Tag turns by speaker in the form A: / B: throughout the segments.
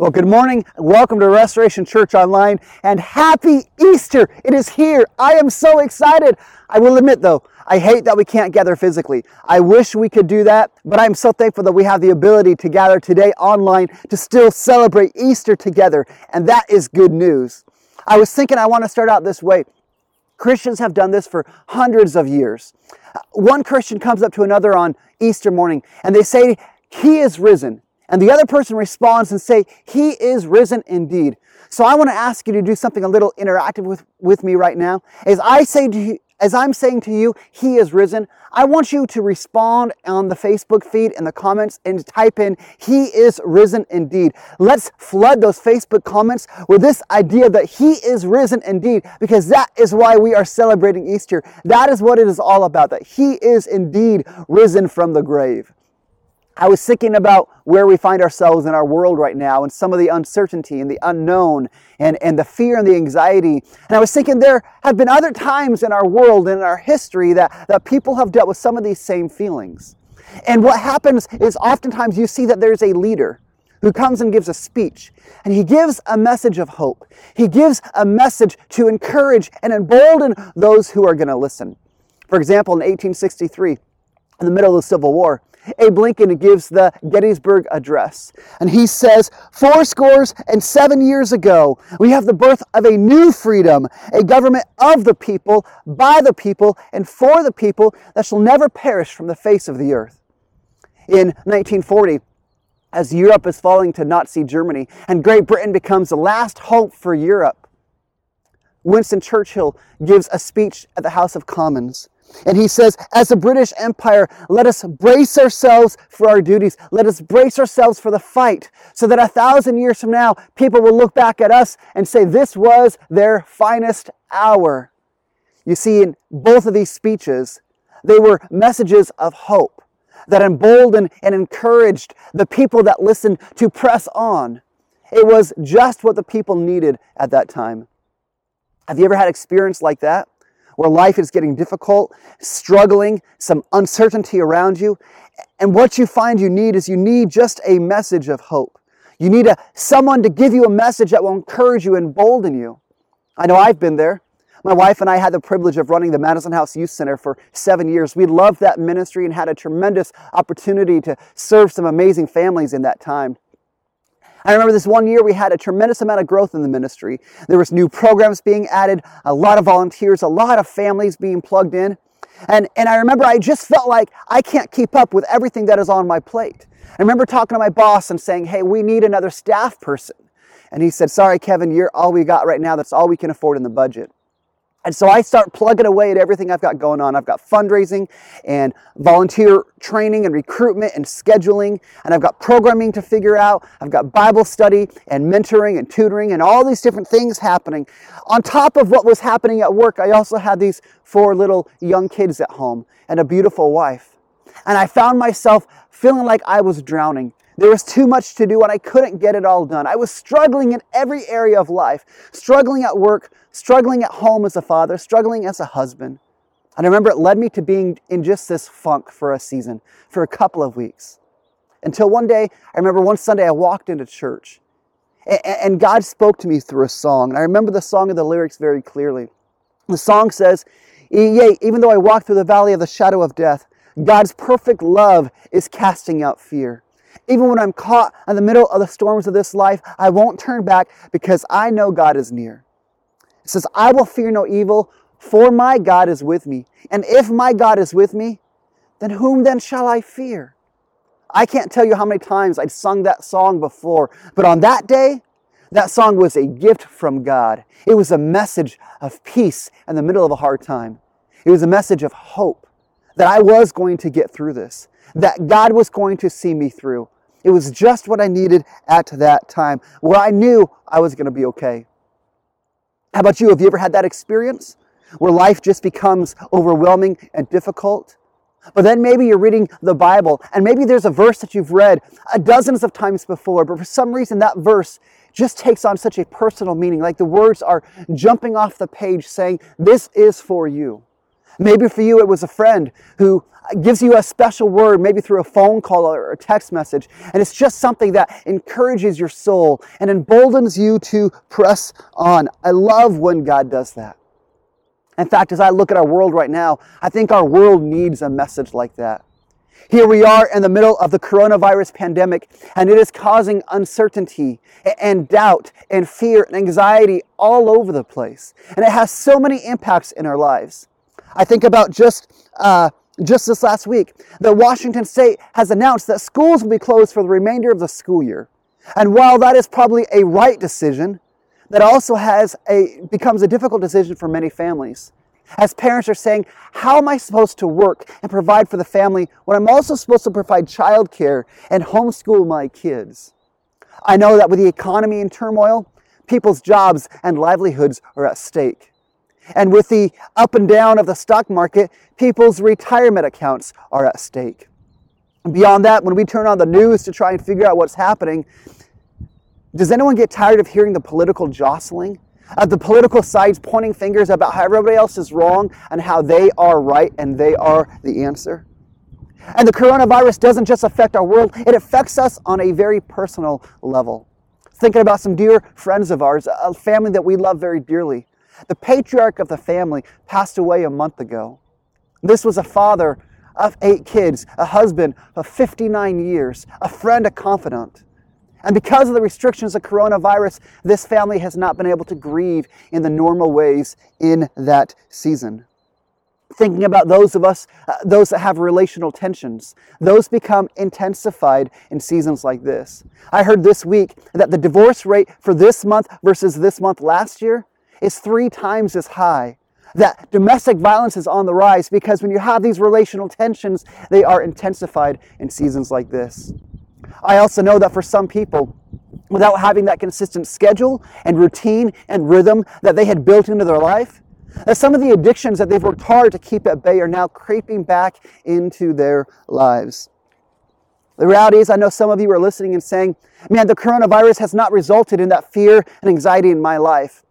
A: Well, good morning. Welcome to Restoration Church Online and happy Easter. It is here. I am so excited. I will admit though, I hate that we can't gather physically. I wish we could do that, but I'm so thankful that we have the ability to gather today online to still celebrate Easter together. And that is good news. I was thinking I want to start out this way. Christians have done this for hundreds of years. One Christian comes up to another on Easter morning and they say, He is risen and the other person responds and say, He is risen indeed. So I want to ask you to do something a little interactive with, with me right now. As I say to you, as I'm saying to you, He is risen, I want you to respond on the Facebook feed in the comments and type in, He is risen indeed. Let's flood those Facebook comments with this idea that He is risen indeed, because that is why we are celebrating Easter. That is what it is all about, that He is indeed risen from the grave. I was thinking about where we find ourselves in our world right now and some of the uncertainty and the unknown and, and the fear and the anxiety. And I was thinking there have been other times in our world and in our history that, that people have dealt with some of these same feelings. And what happens is oftentimes you see that there's a leader who comes and gives a speech. And he gives a message of hope. He gives a message to encourage and embolden those who are going to listen. For example, in 1863, in the middle of the Civil War, Abe Lincoln gives the Gettysburg Address. And he says, Four scores and seven years ago, we have the birth of a new freedom, a government of the people, by the people, and for the people that shall never perish from the face of the earth. In 1940, as Europe is falling to Nazi Germany and Great Britain becomes the last hope for Europe, Winston Churchill gives a speech at the House of Commons. And he says, as a British Empire, let us brace ourselves for our duties. Let us brace ourselves for the fight so that a thousand years from now, people will look back at us and say, this was their finest hour. You see, in both of these speeches, they were messages of hope that emboldened and encouraged the people that listened to press on. It was just what the people needed at that time. Have you ever had experience like that? Where life is getting difficult, struggling, some uncertainty around you. And what you find you need is you need just a message of hope. You need a, someone to give you a message that will encourage you, embolden you. I know I've been there. My wife and I had the privilege of running the Madison House Youth Center for seven years. We loved that ministry and had a tremendous opportunity to serve some amazing families in that time. I remember this one year we had a tremendous amount of growth in the ministry. There was new programs being added, a lot of volunteers, a lot of families being plugged in. And, and I remember I just felt like I can't keep up with everything that is on my plate. I remember talking to my boss and saying, hey, we need another staff person. And he said, sorry, Kevin, you're all we got right now. That's all we can afford in the budget. And so I start plugging away at everything I've got going on. I've got fundraising and volunteer training and recruitment and scheduling, and I've got programming to figure out. I've got Bible study and mentoring and tutoring and all these different things happening. On top of what was happening at work, I also had these four little young kids at home and a beautiful wife. And I found myself feeling like I was drowning. There was too much to do and I couldn't get it all done. I was struggling in every area of life, struggling at work, struggling at home as a father, struggling as a husband. And I remember it led me to being in just this funk for a season, for a couple of weeks. Until one day, I remember one Sunday I walked into church and God spoke to me through a song. And I remember the song and the lyrics very clearly. The song says, Yea, even though I walk through the valley of the shadow of death, God's perfect love is casting out fear. Even when I'm caught in the middle of the storms of this life, I won't turn back because I know God is near. It says, I will fear no evil, for my God is with me. And if my God is with me, then whom then shall I fear? I can't tell you how many times I'd sung that song before, but on that day, that song was a gift from God. It was a message of peace in the middle of a hard time. It was a message of hope that I was going to get through this, that God was going to see me through. It was just what I needed at that time, where I knew I was going to be okay. How about you? Have you ever had that experience where life just becomes overwhelming and difficult? But then maybe you're reading the Bible and maybe there's a verse that you've read uh, dozens of times before, but for some reason that verse just takes on such a personal meaning. Like the words are jumping off the page saying, This is for you. Maybe for you, it was a friend who gives you a special word, maybe through a phone call or a text message. And it's just something that encourages your soul and emboldens you to press on. I love when God does that. In fact, as I look at our world right now, I think our world needs a message like that. Here we are in the middle of the coronavirus pandemic, and it is causing uncertainty and doubt and fear and anxiety all over the place. And it has so many impacts in our lives. I think about just uh, just this last week that Washington State has announced that schools will be closed for the remainder of the school year. And while that is probably a right decision, that also has a becomes a difficult decision for many families. As parents are saying, how am I supposed to work and provide for the family when I'm also supposed to provide childcare and homeschool my kids? I know that with the economy in turmoil, people's jobs and livelihoods are at stake. And with the up and down of the stock market, people's retirement accounts are at stake. Beyond that, when we turn on the news to try and figure out what's happening, does anyone get tired of hearing the political jostling? Of the political sides pointing fingers about how everybody else is wrong and how they are right and they are the answer? And the coronavirus doesn't just affect our world, it affects us on a very personal level. Thinking about some dear friends of ours, a family that we love very dearly. The patriarch of the family passed away a month ago. This was a father of eight kids, a husband of 59 years, a friend, a confidant. And because of the restrictions of coronavirus, this family has not been able to grieve in the normal ways in that season. Thinking about those of us, uh, those that have relational tensions, those become intensified in seasons like this. I heard this week that the divorce rate for this month versus this month last year is three times as high. That domestic violence is on the rise because when you have these relational tensions, they are intensified in seasons like this. I also know that for some people, without having that consistent schedule and routine and rhythm that they had built into their life, that some of the addictions that they've worked hard to keep at bay are now creeping back into their lives. The reality is, I know some of you are listening and saying, man, the coronavirus has not resulted in that fear and anxiety in my life.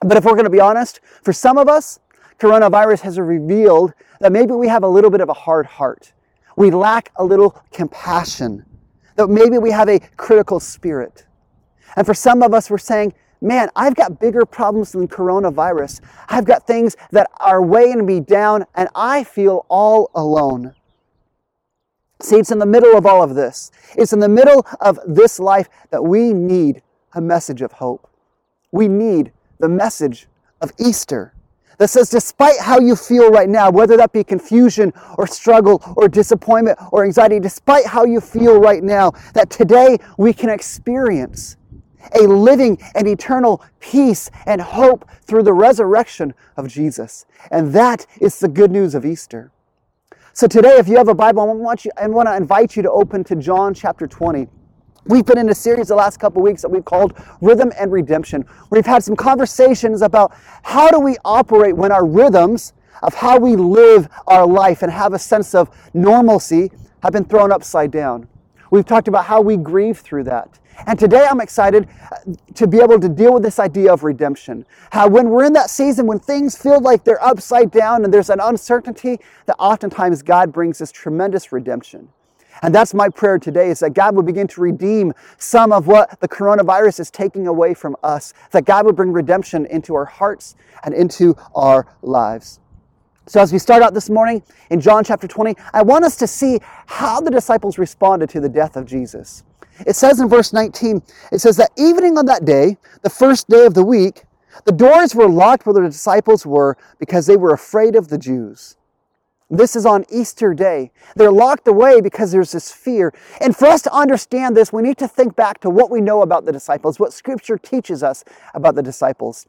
A: But if we're going to be honest, for some of us, coronavirus has revealed that maybe we have a little bit of a hard heart. We lack a little compassion. That maybe we have a critical spirit. And for some of us, we're saying, man, I've got bigger problems than coronavirus. I've got things that are weighing me down, and I feel all alone. See, it's in the middle of all of this. It's in the middle of this life that we need a message of hope. We need the message of Easter that says, despite how you feel right now, whether that be confusion or struggle or disappointment or anxiety, despite how you feel right now, that today we can experience a living and eternal peace and hope through the resurrection of Jesus. And that is the good news of Easter. So today, if you have a Bible, I want, you, I want to invite you to open to John chapter 20. We've been in a series the last couple weeks that we've called Rhythm and Redemption. We've had some conversations about how do we operate when our rhythms of how we live our life and have a sense of normalcy have been thrown upside down. We've talked about how we grieve through that. And today I'm excited uh, to be able to deal with this idea of redemption. How when we're in that season when things feel like they're upside down and there's an uncertainty, that oftentimes God brings this tremendous redemption. And that's my prayer today is that God would begin to redeem some of what the coronavirus is taking away from us, that God would bring redemption into our hearts and into our lives. So, as we start out this morning in John chapter 20, I want us to see how the disciples responded to the death of Jesus. It says in verse 19, it says that evening on that day, the first day of the week, the doors were locked where the disciples were because they were afraid of the Jews. This is on Easter Day. They're locked away because there's this fear. And for us to understand this, we need to think back to what we know about the disciples, what Scripture teaches us about the disciples.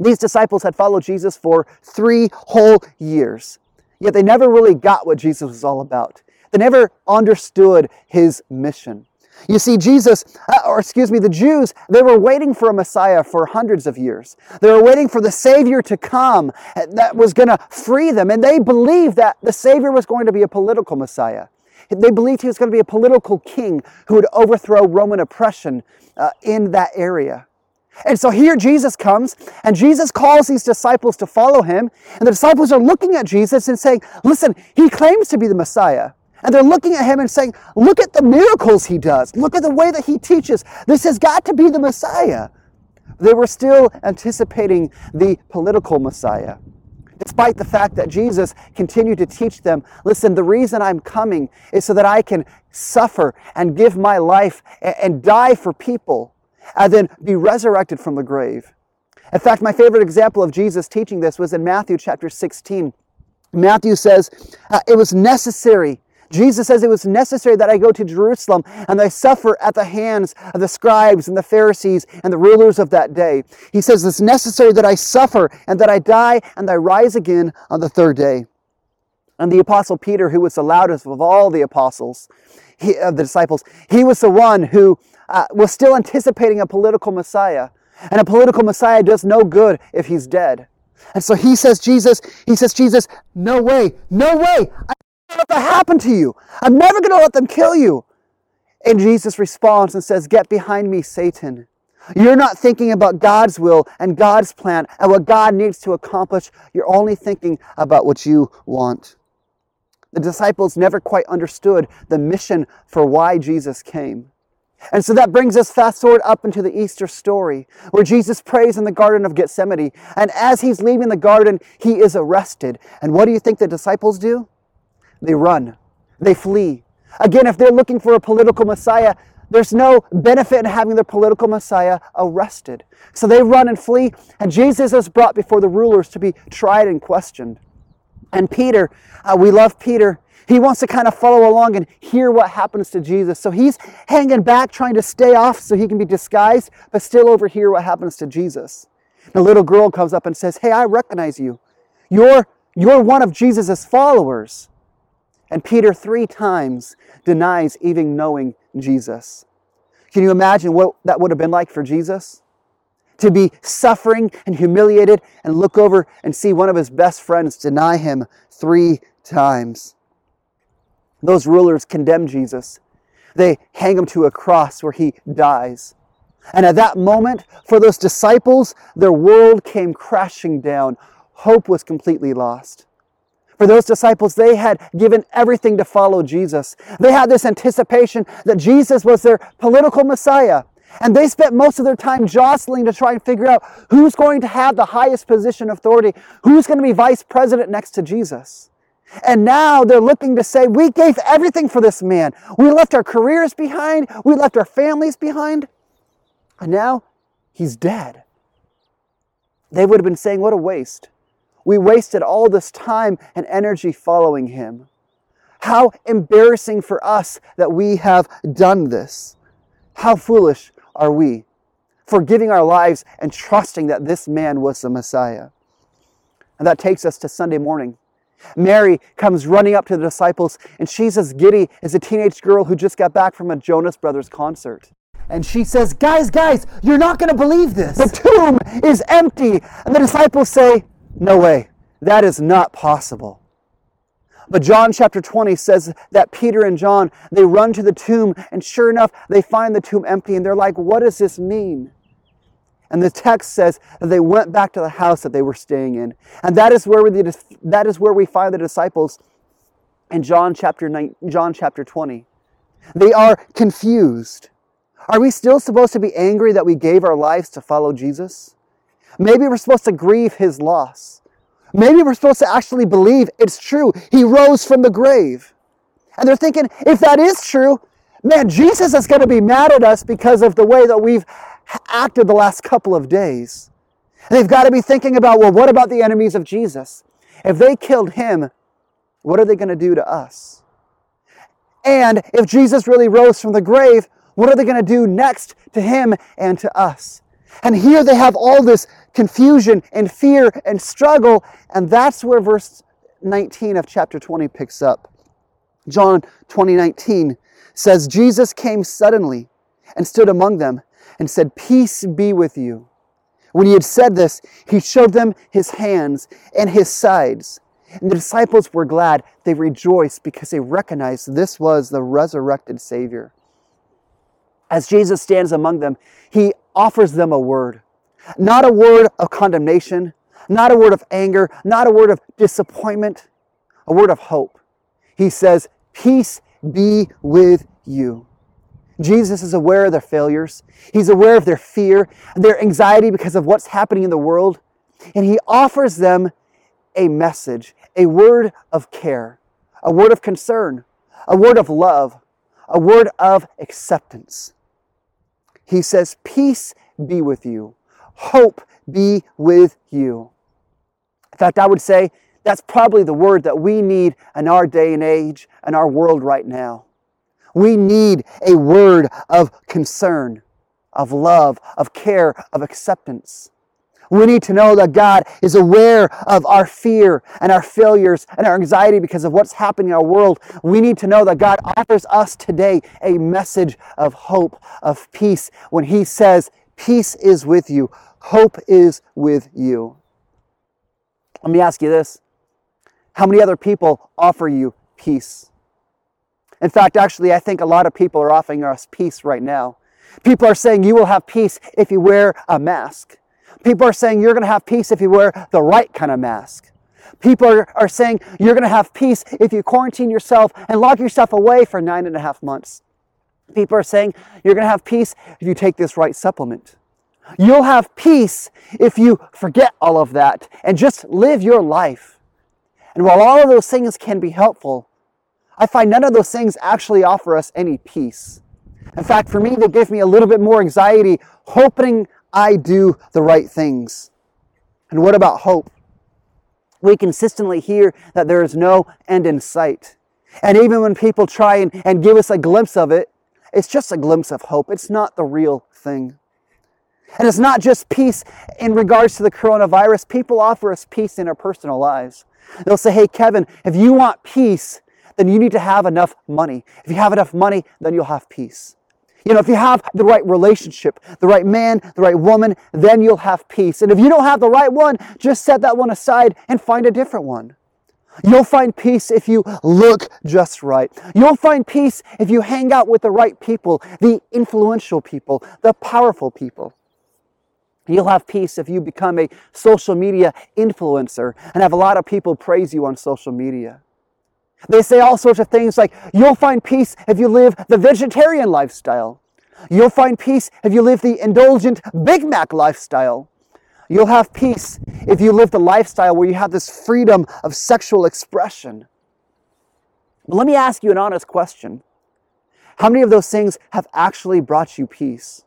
A: These disciples had followed Jesus for three whole years, yet they never really got what Jesus was all about. They never understood his mission. You see, Jesus, uh, or excuse me, the Jews, they were waiting for a Messiah for hundreds of years. They were waiting for the Savior to come that was going to free them. And they believed that the Savior was going to be a political Messiah. They believed he was going to be a political king who would overthrow Roman oppression uh, in that area. And so here Jesus comes, and Jesus calls these disciples to follow him. And the disciples are looking at Jesus and saying, Listen, he claims to be the Messiah. And they're looking at him and saying, Look at the miracles he does. Look at the way that he teaches. This has got to be the Messiah. They were still anticipating the political Messiah. Despite the fact that Jesus continued to teach them, listen, the reason I'm coming is so that I can suffer and give my life and die for people and then be resurrected from the grave. In fact, my favorite example of Jesus teaching this was in Matthew chapter 16. Matthew says, uh, It was necessary. Jesus says it was necessary that I go to Jerusalem and I suffer at the hands of the scribes and the Pharisees and the rulers of that day. He says it's necessary that I suffer and that I die and I rise again on the third day. And the apostle Peter, who was the loudest of all the apostles, he, of the disciples, he was the one who uh, was still anticipating a political Messiah. And a political Messiah does no good if he's dead. And so he says, Jesus, he says, Jesus, no way, no way. Not let that happen to you. I'm never going to let them kill you. And Jesus responds and says, Get behind me, Satan. You're not thinking about God's will and God's plan and what God needs to accomplish. You're only thinking about what you want. The disciples never quite understood the mission for why Jesus came. And so that brings us fast forward up into the Easter story where Jesus prays in the Garden of Gethsemane. And as he's leaving the garden, he is arrested. And what do you think the disciples do? They run, they flee. Again, if they're looking for a political Messiah, there's no benefit in having their political Messiah arrested. So they run and flee, and Jesus is brought before the rulers to be tried and questioned. And Peter, uh, we love Peter. He wants to kind of follow along and hear what happens to Jesus. So he's hanging back, trying to stay off so he can be disguised, but still overhear what happens to Jesus. And a little girl comes up and says, Hey, I recognize you. You're, you're one of Jesus' followers. And Peter three times denies even knowing Jesus. Can you imagine what that would have been like for Jesus? To be suffering and humiliated and look over and see one of his best friends deny him three times. Those rulers condemn Jesus. They hang him to a cross where he dies. And at that moment, for those disciples, their world came crashing down. Hope was completely lost. For those disciples, they had given everything to follow Jesus. They had this anticipation that Jesus was their political Messiah. And they spent most of their time jostling to try and figure out who's going to have the highest position of authority, who's going to be vice president next to Jesus. And now they're looking to say, we gave everything for this man. We left our careers behind. We left our families behind. And now he's dead. They would have been saying, what a waste. We wasted all this time and energy following him. How embarrassing for us that we have done this. How foolish are we for giving our lives and trusting that this man was the Messiah. And that takes us to Sunday morning. Mary comes running up to the disciples, and she's as giddy as a teenage girl who just got back from a Jonas Brothers concert. And she says, Guys, guys, you're not going to believe this. The tomb is empty. And the disciples say, No way, that is not possible. But John chapter 20 says that Peter and John, they run to the tomb, and sure enough, they find the tomb empty, and they're like, What does this mean? And the text says that they went back to the house that they were staying in. And that is where we, that is where we find the disciples in John chapter 9, John chapter 20. They are confused. Are we still supposed to be angry that we gave our lives to follow Jesus? Maybe we're supposed to grieve his loss. Maybe we're supposed to actually believe it's true. He rose from the grave. And they're thinking, if that is true, man, Jesus is going to be mad at us because of the way that we've acted the last couple of days. And they've got to be thinking about, well, what about the enemies of Jesus? If they killed him, what are they going to do to us? And if Jesus really rose from the grave, what are they going to do next to him and to us? And here they have all this confusion and fear and struggle, and that's where verse 19 of chapter 20 picks up. John 20, 19 says, Jesus came suddenly and stood among them and said, Peace be with you. When he had said this, he showed them his hands and his sides. And the disciples were glad. They rejoiced because they recognized this was the resurrected Savior. as Jesus stands among them, he offers them a word. Not a word of condemnation, not a word of anger, not a word of disappointment, a word of hope. He says, Peace be with you. Jesus is aware of their failures. He's aware of their fear, their anxiety because of what's happening in the world. And he offers them a message, a word of care, a word of concern, a word of love, a word of acceptance. He says, Peace be with you, hope be with you. In fact, I would say that's probably the word that we need in our day and age and our world right now. We need a word of concern, of love, of care, of acceptance. We need to know that God is aware of our fear and our failures and our anxiety because of what's happening in our world. We need to know that God offers us today a message of hope, of peace, when He says, Peace is with you, hope is with you. Let me ask you this How many other people offer you peace? In fact, actually, I think a lot of people are offering us peace right now. People are saying you will have peace if you wear a mask. People are saying you're going to have peace if you wear the right kind of mask. People are, are saying you're going to have peace if you quarantine yourself and lock yourself away for nine and a half months. People are saying you're going to have peace if you take this right supplement. You'll have peace if you forget all of that and just live your life. And while all of those things can be helpful, I find none of those things actually offer us any peace. In fact, for me, they give me a little bit more anxiety, hoping I do the right things. And what about hope? We consistently hear that there is no end in sight. And even when people try and, and give us a glimpse of it, it's just a glimpse of hope. It's not the real thing. And it's not just peace in regards to the coronavirus. People offer us peace in our personal lives. They'll say, hey, Kevin, if you want peace, then you need to have enough money. If you have enough money, then you'll have peace. You know, if you have the right relationship, the right man, the right woman, then you'll have peace. And if you don't have the right one, just set that one aside and find a different one. You'll find peace if you look just right. You'll find peace if you hang out with the right people, the influential people, the powerful people. You'll have peace if you become a social media influencer and have a lot of people praise you on social media. They say all sorts of things like, you'll find peace if you live the vegetarian lifestyle. You'll find peace if you live the indulgent Big Mac lifestyle. You'll have peace if you live the lifestyle where you have this freedom of sexual expression. But let me ask you an honest question. How many of those things have actually brought you peace?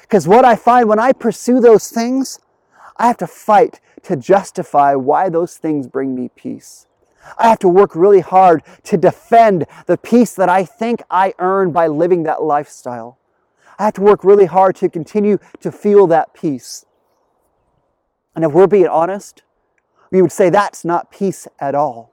A: Because what I find when I pursue those things, I have to fight to justify why those things bring me peace. I have to work really hard to defend the peace that I think I earn by living that lifestyle. I have to work really hard to continue to feel that peace. And if we're being honest, we would say that's not peace at all.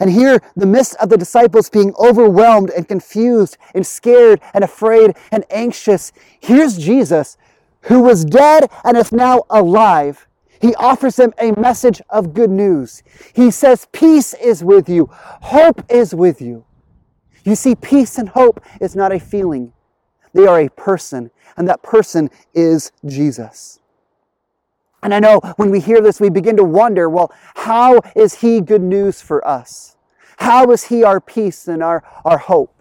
A: And here, the midst of the disciples being overwhelmed and confused and scared and afraid and anxious, here's Jesus, who was dead and is now alive. He offers them a message of good news. He says, Peace is with you, hope is with you. You see, peace and hope is not a feeling, they are a person, and that person is Jesus. And I know when we hear this, we begin to wonder well, how is He good news for us? How is He our peace and our, our hope?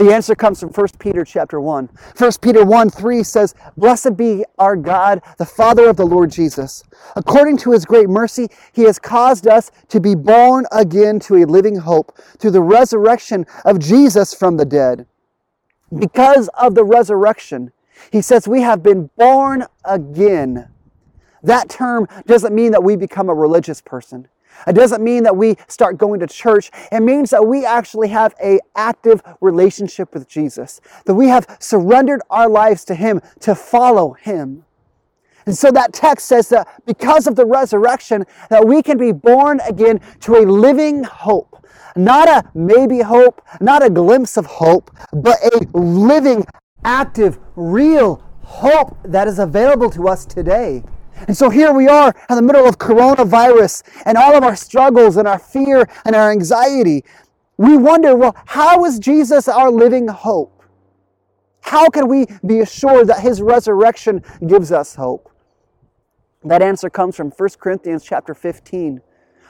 A: The answer comes from 1 Peter chapter 1. 1 Peter 1 3 says, Blessed be our God, the Father of the Lord Jesus. According to his great mercy, he has caused us to be born again to a living hope through the resurrection of Jesus from the dead. Because of the resurrection, he says we have been born again. That term doesn't mean that we become a religious person. It doesn't mean that we start going to church. It means that we actually have a active relationship with Jesus, that we have surrendered our lives to Him to follow Him. And so that text says that because of the resurrection, that we can be born again to a living hope. Not a maybe hope, not a glimpse of hope, but a living, active, real hope that is available to us today. And so here we are in the middle of coronavirus and all of our struggles and our fear and our anxiety. We wonder, well, how is Jesus our living hope? How can we be assured that his resurrection gives us hope? That answer comes from 1 Corinthians chapter 15.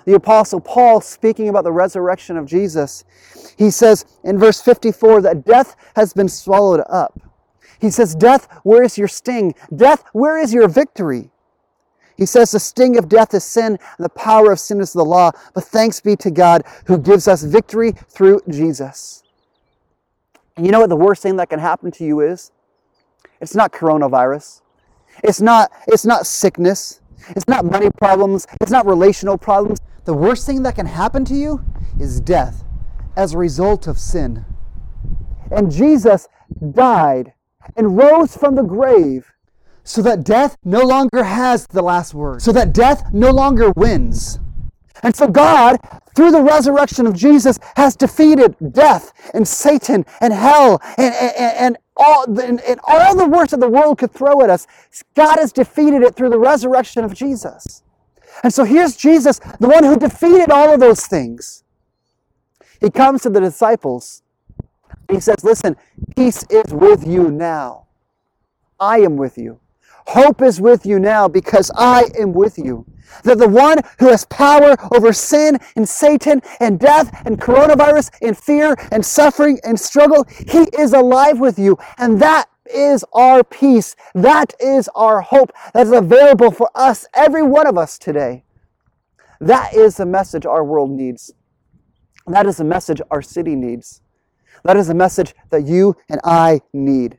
A: The apostle Paul speaking about the resurrection of Jesus, he says in verse 54 that death has been swallowed up. He says, Death, where is your sting? Death, where is your victory? He says, The sting of death is sin, and the power of sin is the law. But thanks be to God who gives us victory through Jesus. And you know what the worst thing that can happen to you is? It's not coronavirus. It's not, it's not sickness. It's not money problems. It's not relational problems. The worst thing that can happen to you is death as a result of sin. And Jesus died and rose from the grave so that death no longer has the last word, so that death no longer wins. And so God, through the resurrection of Jesus, has defeated death and Satan and hell and, and, and all, and, and all the worst that the world could throw at us. God has defeated it through the resurrection of Jesus. And so here's Jesus, the one who defeated all of those things. He comes to the disciples. He says, Listen, peace is with you now. I am with you. Hope is with you now because I am with you. That the one who has power over sin and Satan and death and coronavirus and fear and suffering and struggle, he is alive with you. And that is our peace. That is our hope that is available for us, every one of us today. That is the message our world needs. That is the message our city needs. That is the message that you and I need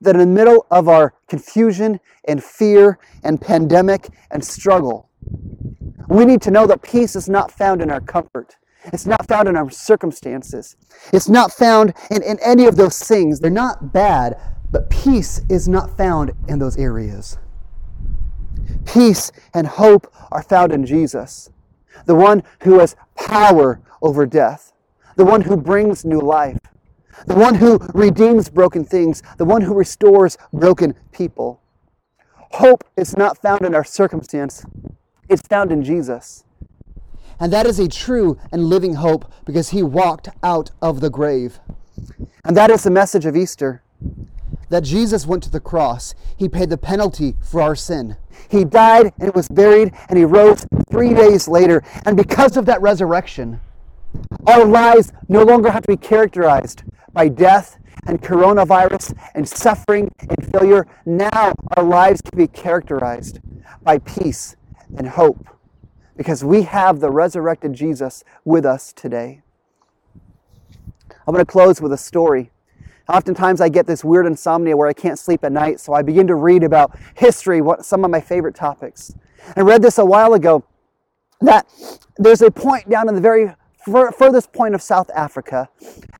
A: that in the middle of our confusion and fear and pandemic and struggle, we need to know that peace is not found in our comfort. It's not found in our circumstances. It's not found in, in any of those things. They're not bad, but peace is not found in those areas. Peace and hope are found in Jesus, the one who has power over death, the one who brings new life, the one who redeems broken things, the one who restores broken people. Hope is not found in our circumstance, it's found in Jesus. And that is a true and living hope because he walked out of the grave. And that is the message of Easter that Jesus went to the cross. He paid the penalty for our sin. He died and was buried and he rose three days later. And because of that resurrection, our lives no longer have to be characterized by death and coronavirus and suffering and failure. Now our lives can be characterized by peace and hope because we have the resurrected Jesus with us today. I'm going to close with a story. Oftentimes I get this weird insomnia where I can't sleep at night, so I begin to read about history, what some of my favorite topics. I read this a while ago that there's a point down in the very furthest point of South Africa.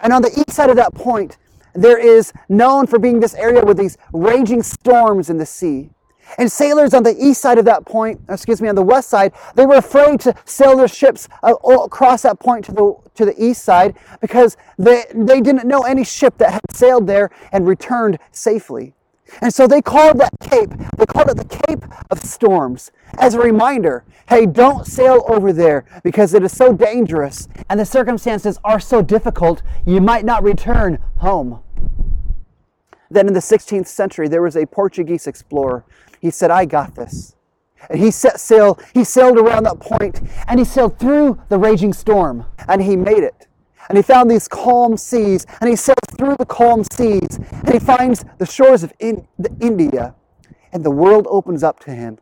A: And on the east side of that point, there is known for being this area with these raging storms in the sea. And sailors on the east side of that point, excuse me, on the west side, they were afraid to sail their ships uh, across that point to the, to the east side because they, they didn't know any ship that had sailed there and returned safely. And so they called that cape, they called it the Cape of Storms as a reminder hey, don't sail over there because it is so dangerous and the circumstances are so difficult, you might not return home. Then in the 16th century, there was a Portuguese explorer. He said, I got this. And he set sail, he sailed around that point and he sailed through the raging storm and he made it and he found these calm seas, and he sails through the calm seas, and he finds the shores of in, the India, and the world opens up to him.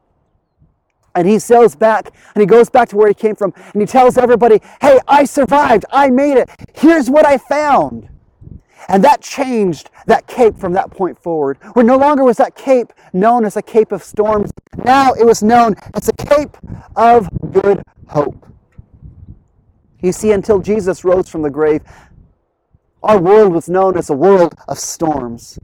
A: And he sails back, and he goes back to where he came from, and he tells everybody, Hey, I survived, I made it, here's what I found. And that changed that cape from that point forward. Where no longer was that cape known as a cape of storms. Now it was known as a cape of good hope. You see, until Jesus rose from the grave, our world was known as a world of storms,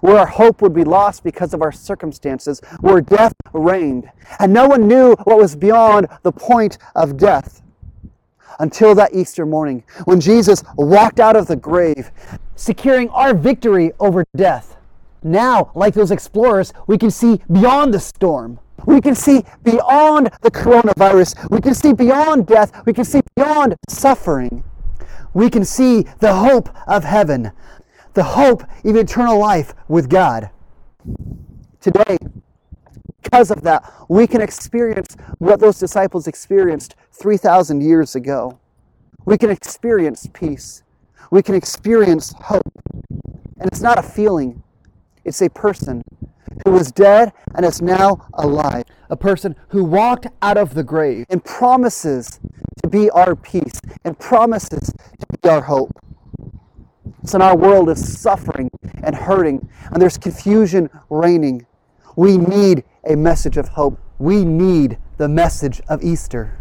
A: where our hope would be lost because of our circumstances, where death reigned. And no one knew what was beyond the point of death until that Easter morning when Jesus walked out of the grave, securing our victory over death. Now, like those explorers, we can see beyond the storm. We can see beyond the coronavirus. We can see beyond death. We can see beyond suffering. We can see the hope of heaven. the hope of eternal life with God. Today, because of that, we can experience what those disciples experienced 3,000 years ago. We can experience peace. We can experience hope. And it's not a feeling, it's a person who was dead and is now alive. A person who walked out of the grave and promises to be our peace and promises to be our hope. So our world is suffering and hurting, and there's confusion reigning. We need a message of hope. We need the message of Easter.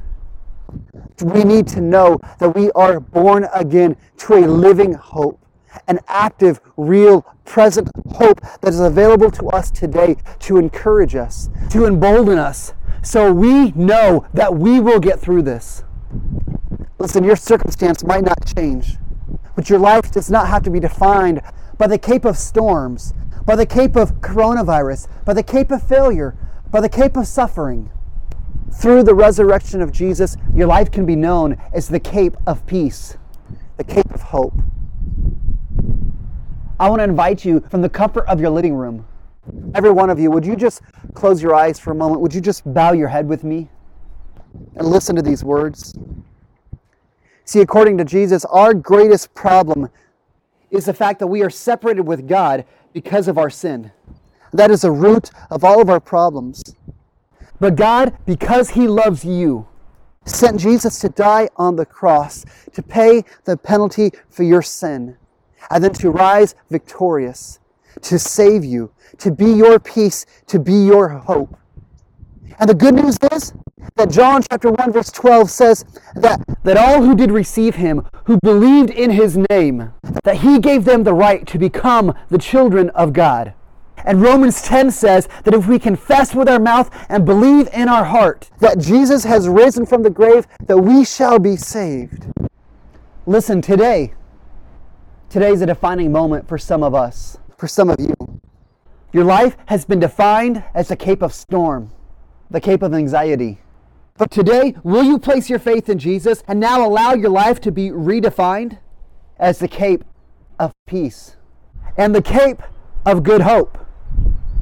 A: We need to know that we are born again to a living hope, an active, real, present hope that is available to us today to encourage us, to embolden us, so we know that we will get through this. Listen, your circumstance might not change, but your life does not have to be defined by the cape of storms, by the cape of coronavirus, by the cape of failure, by the cape of suffering. Through the resurrection of Jesus, your life can be known as the cape of peace, the cape of hope. I want to invite you from the comfort of your living room. Every one of you, would you just close your eyes for a moment? Would you just bow your head with me and listen to these words? See, according to Jesus, our greatest problem is the fact that we are separated with God because of our sin. That is the root of all of our problems. But God, because He loves you, sent Jesus to die on the cross to pay the penalty for your sin and then to rise victorious, to save you, to be your peace, to be your hope. And the good news is that John chapter 1 verse 12 says that, that all who did receive him, who believed in his name, that he gave them the right to become the children of God. And Romans 10 says that if we confess with our mouth and believe in our heart that Jesus has risen from the grave, that we shall be saved. Listen, today, Today is a defining moment for some of us, for some of you. Your life has been defined as the cape of storm, the cape of anxiety. But today, will you place your faith in Jesus and now allow your life to be redefined as the cape of peace and the cape of good hope?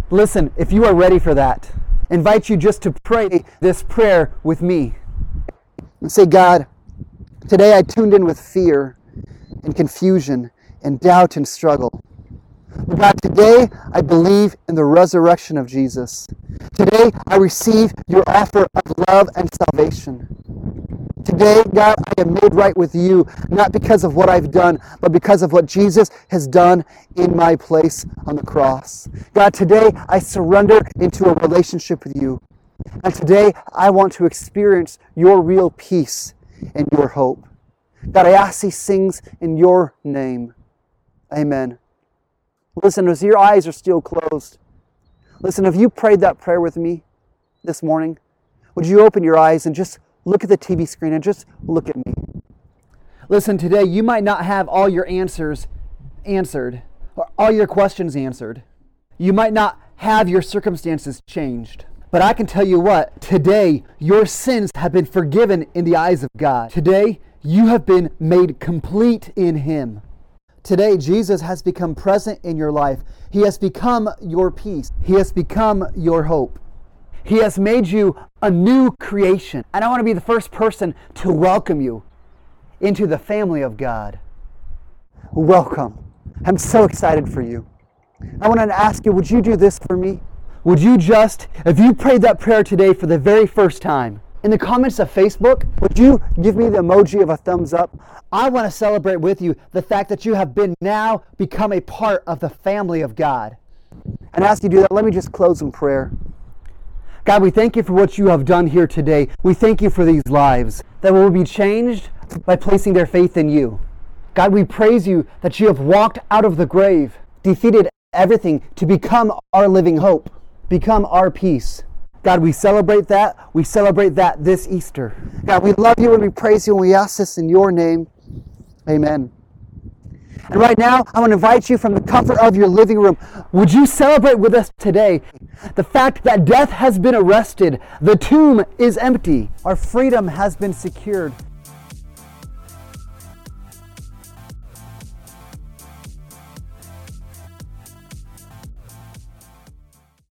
A: Listen, if you are ready for that, invite you just to pray this prayer with me. And say, God, today I tuned in with fear and confusion and doubt and struggle. But God, today I believe in the resurrection of Jesus. Today I receive your offer of love and salvation. Today, God, I am made right with you, not because of what I've done, but because of what Jesus has done in my place on the cross. God, today I surrender into a relationship with you. And today I want to experience your real peace and your hope. God, I ask these things in your name. Amen. Listen, as your eyes are still closed, listen, if you prayed that prayer with me this morning, would you open your eyes and just look at the TV screen and just look at me? Listen, today you might not have all your answers answered or all your questions answered. You might not have your circumstances changed. But I can tell you what, today your sins have been forgiven in the eyes of God. Today you have been made complete in Him. Today, Jesus has become present in your life. He has become your peace. He has become your hope. He has made you a new creation. And I want to be the first person to welcome you into the family of God. Welcome. I'm so excited for you. I want to ask you would you do this for me? Would you just, if you prayed that prayer today for the very first time, in the comments of Facebook, would you give me the emoji of a thumbs up? I want to celebrate with you the fact that you have been now become a part of the family of God. And as you do that, let me just close in prayer. God, we thank you for what you have done here today. We thank you for these lives that will be changed by placing their faith in you. God, we praise you that you have walked out of the grave, defeated everything to become our living hope, become our peace. God, we celebrate that. We celebrate that this Easter. God, we love you and we praise you and we ask this in your name. Amen. And right now, I want to invite you from the comfort of your living room. Would you celebrate with us today the fact that death has been arrested, the tomb is empty, our freedom has been secured,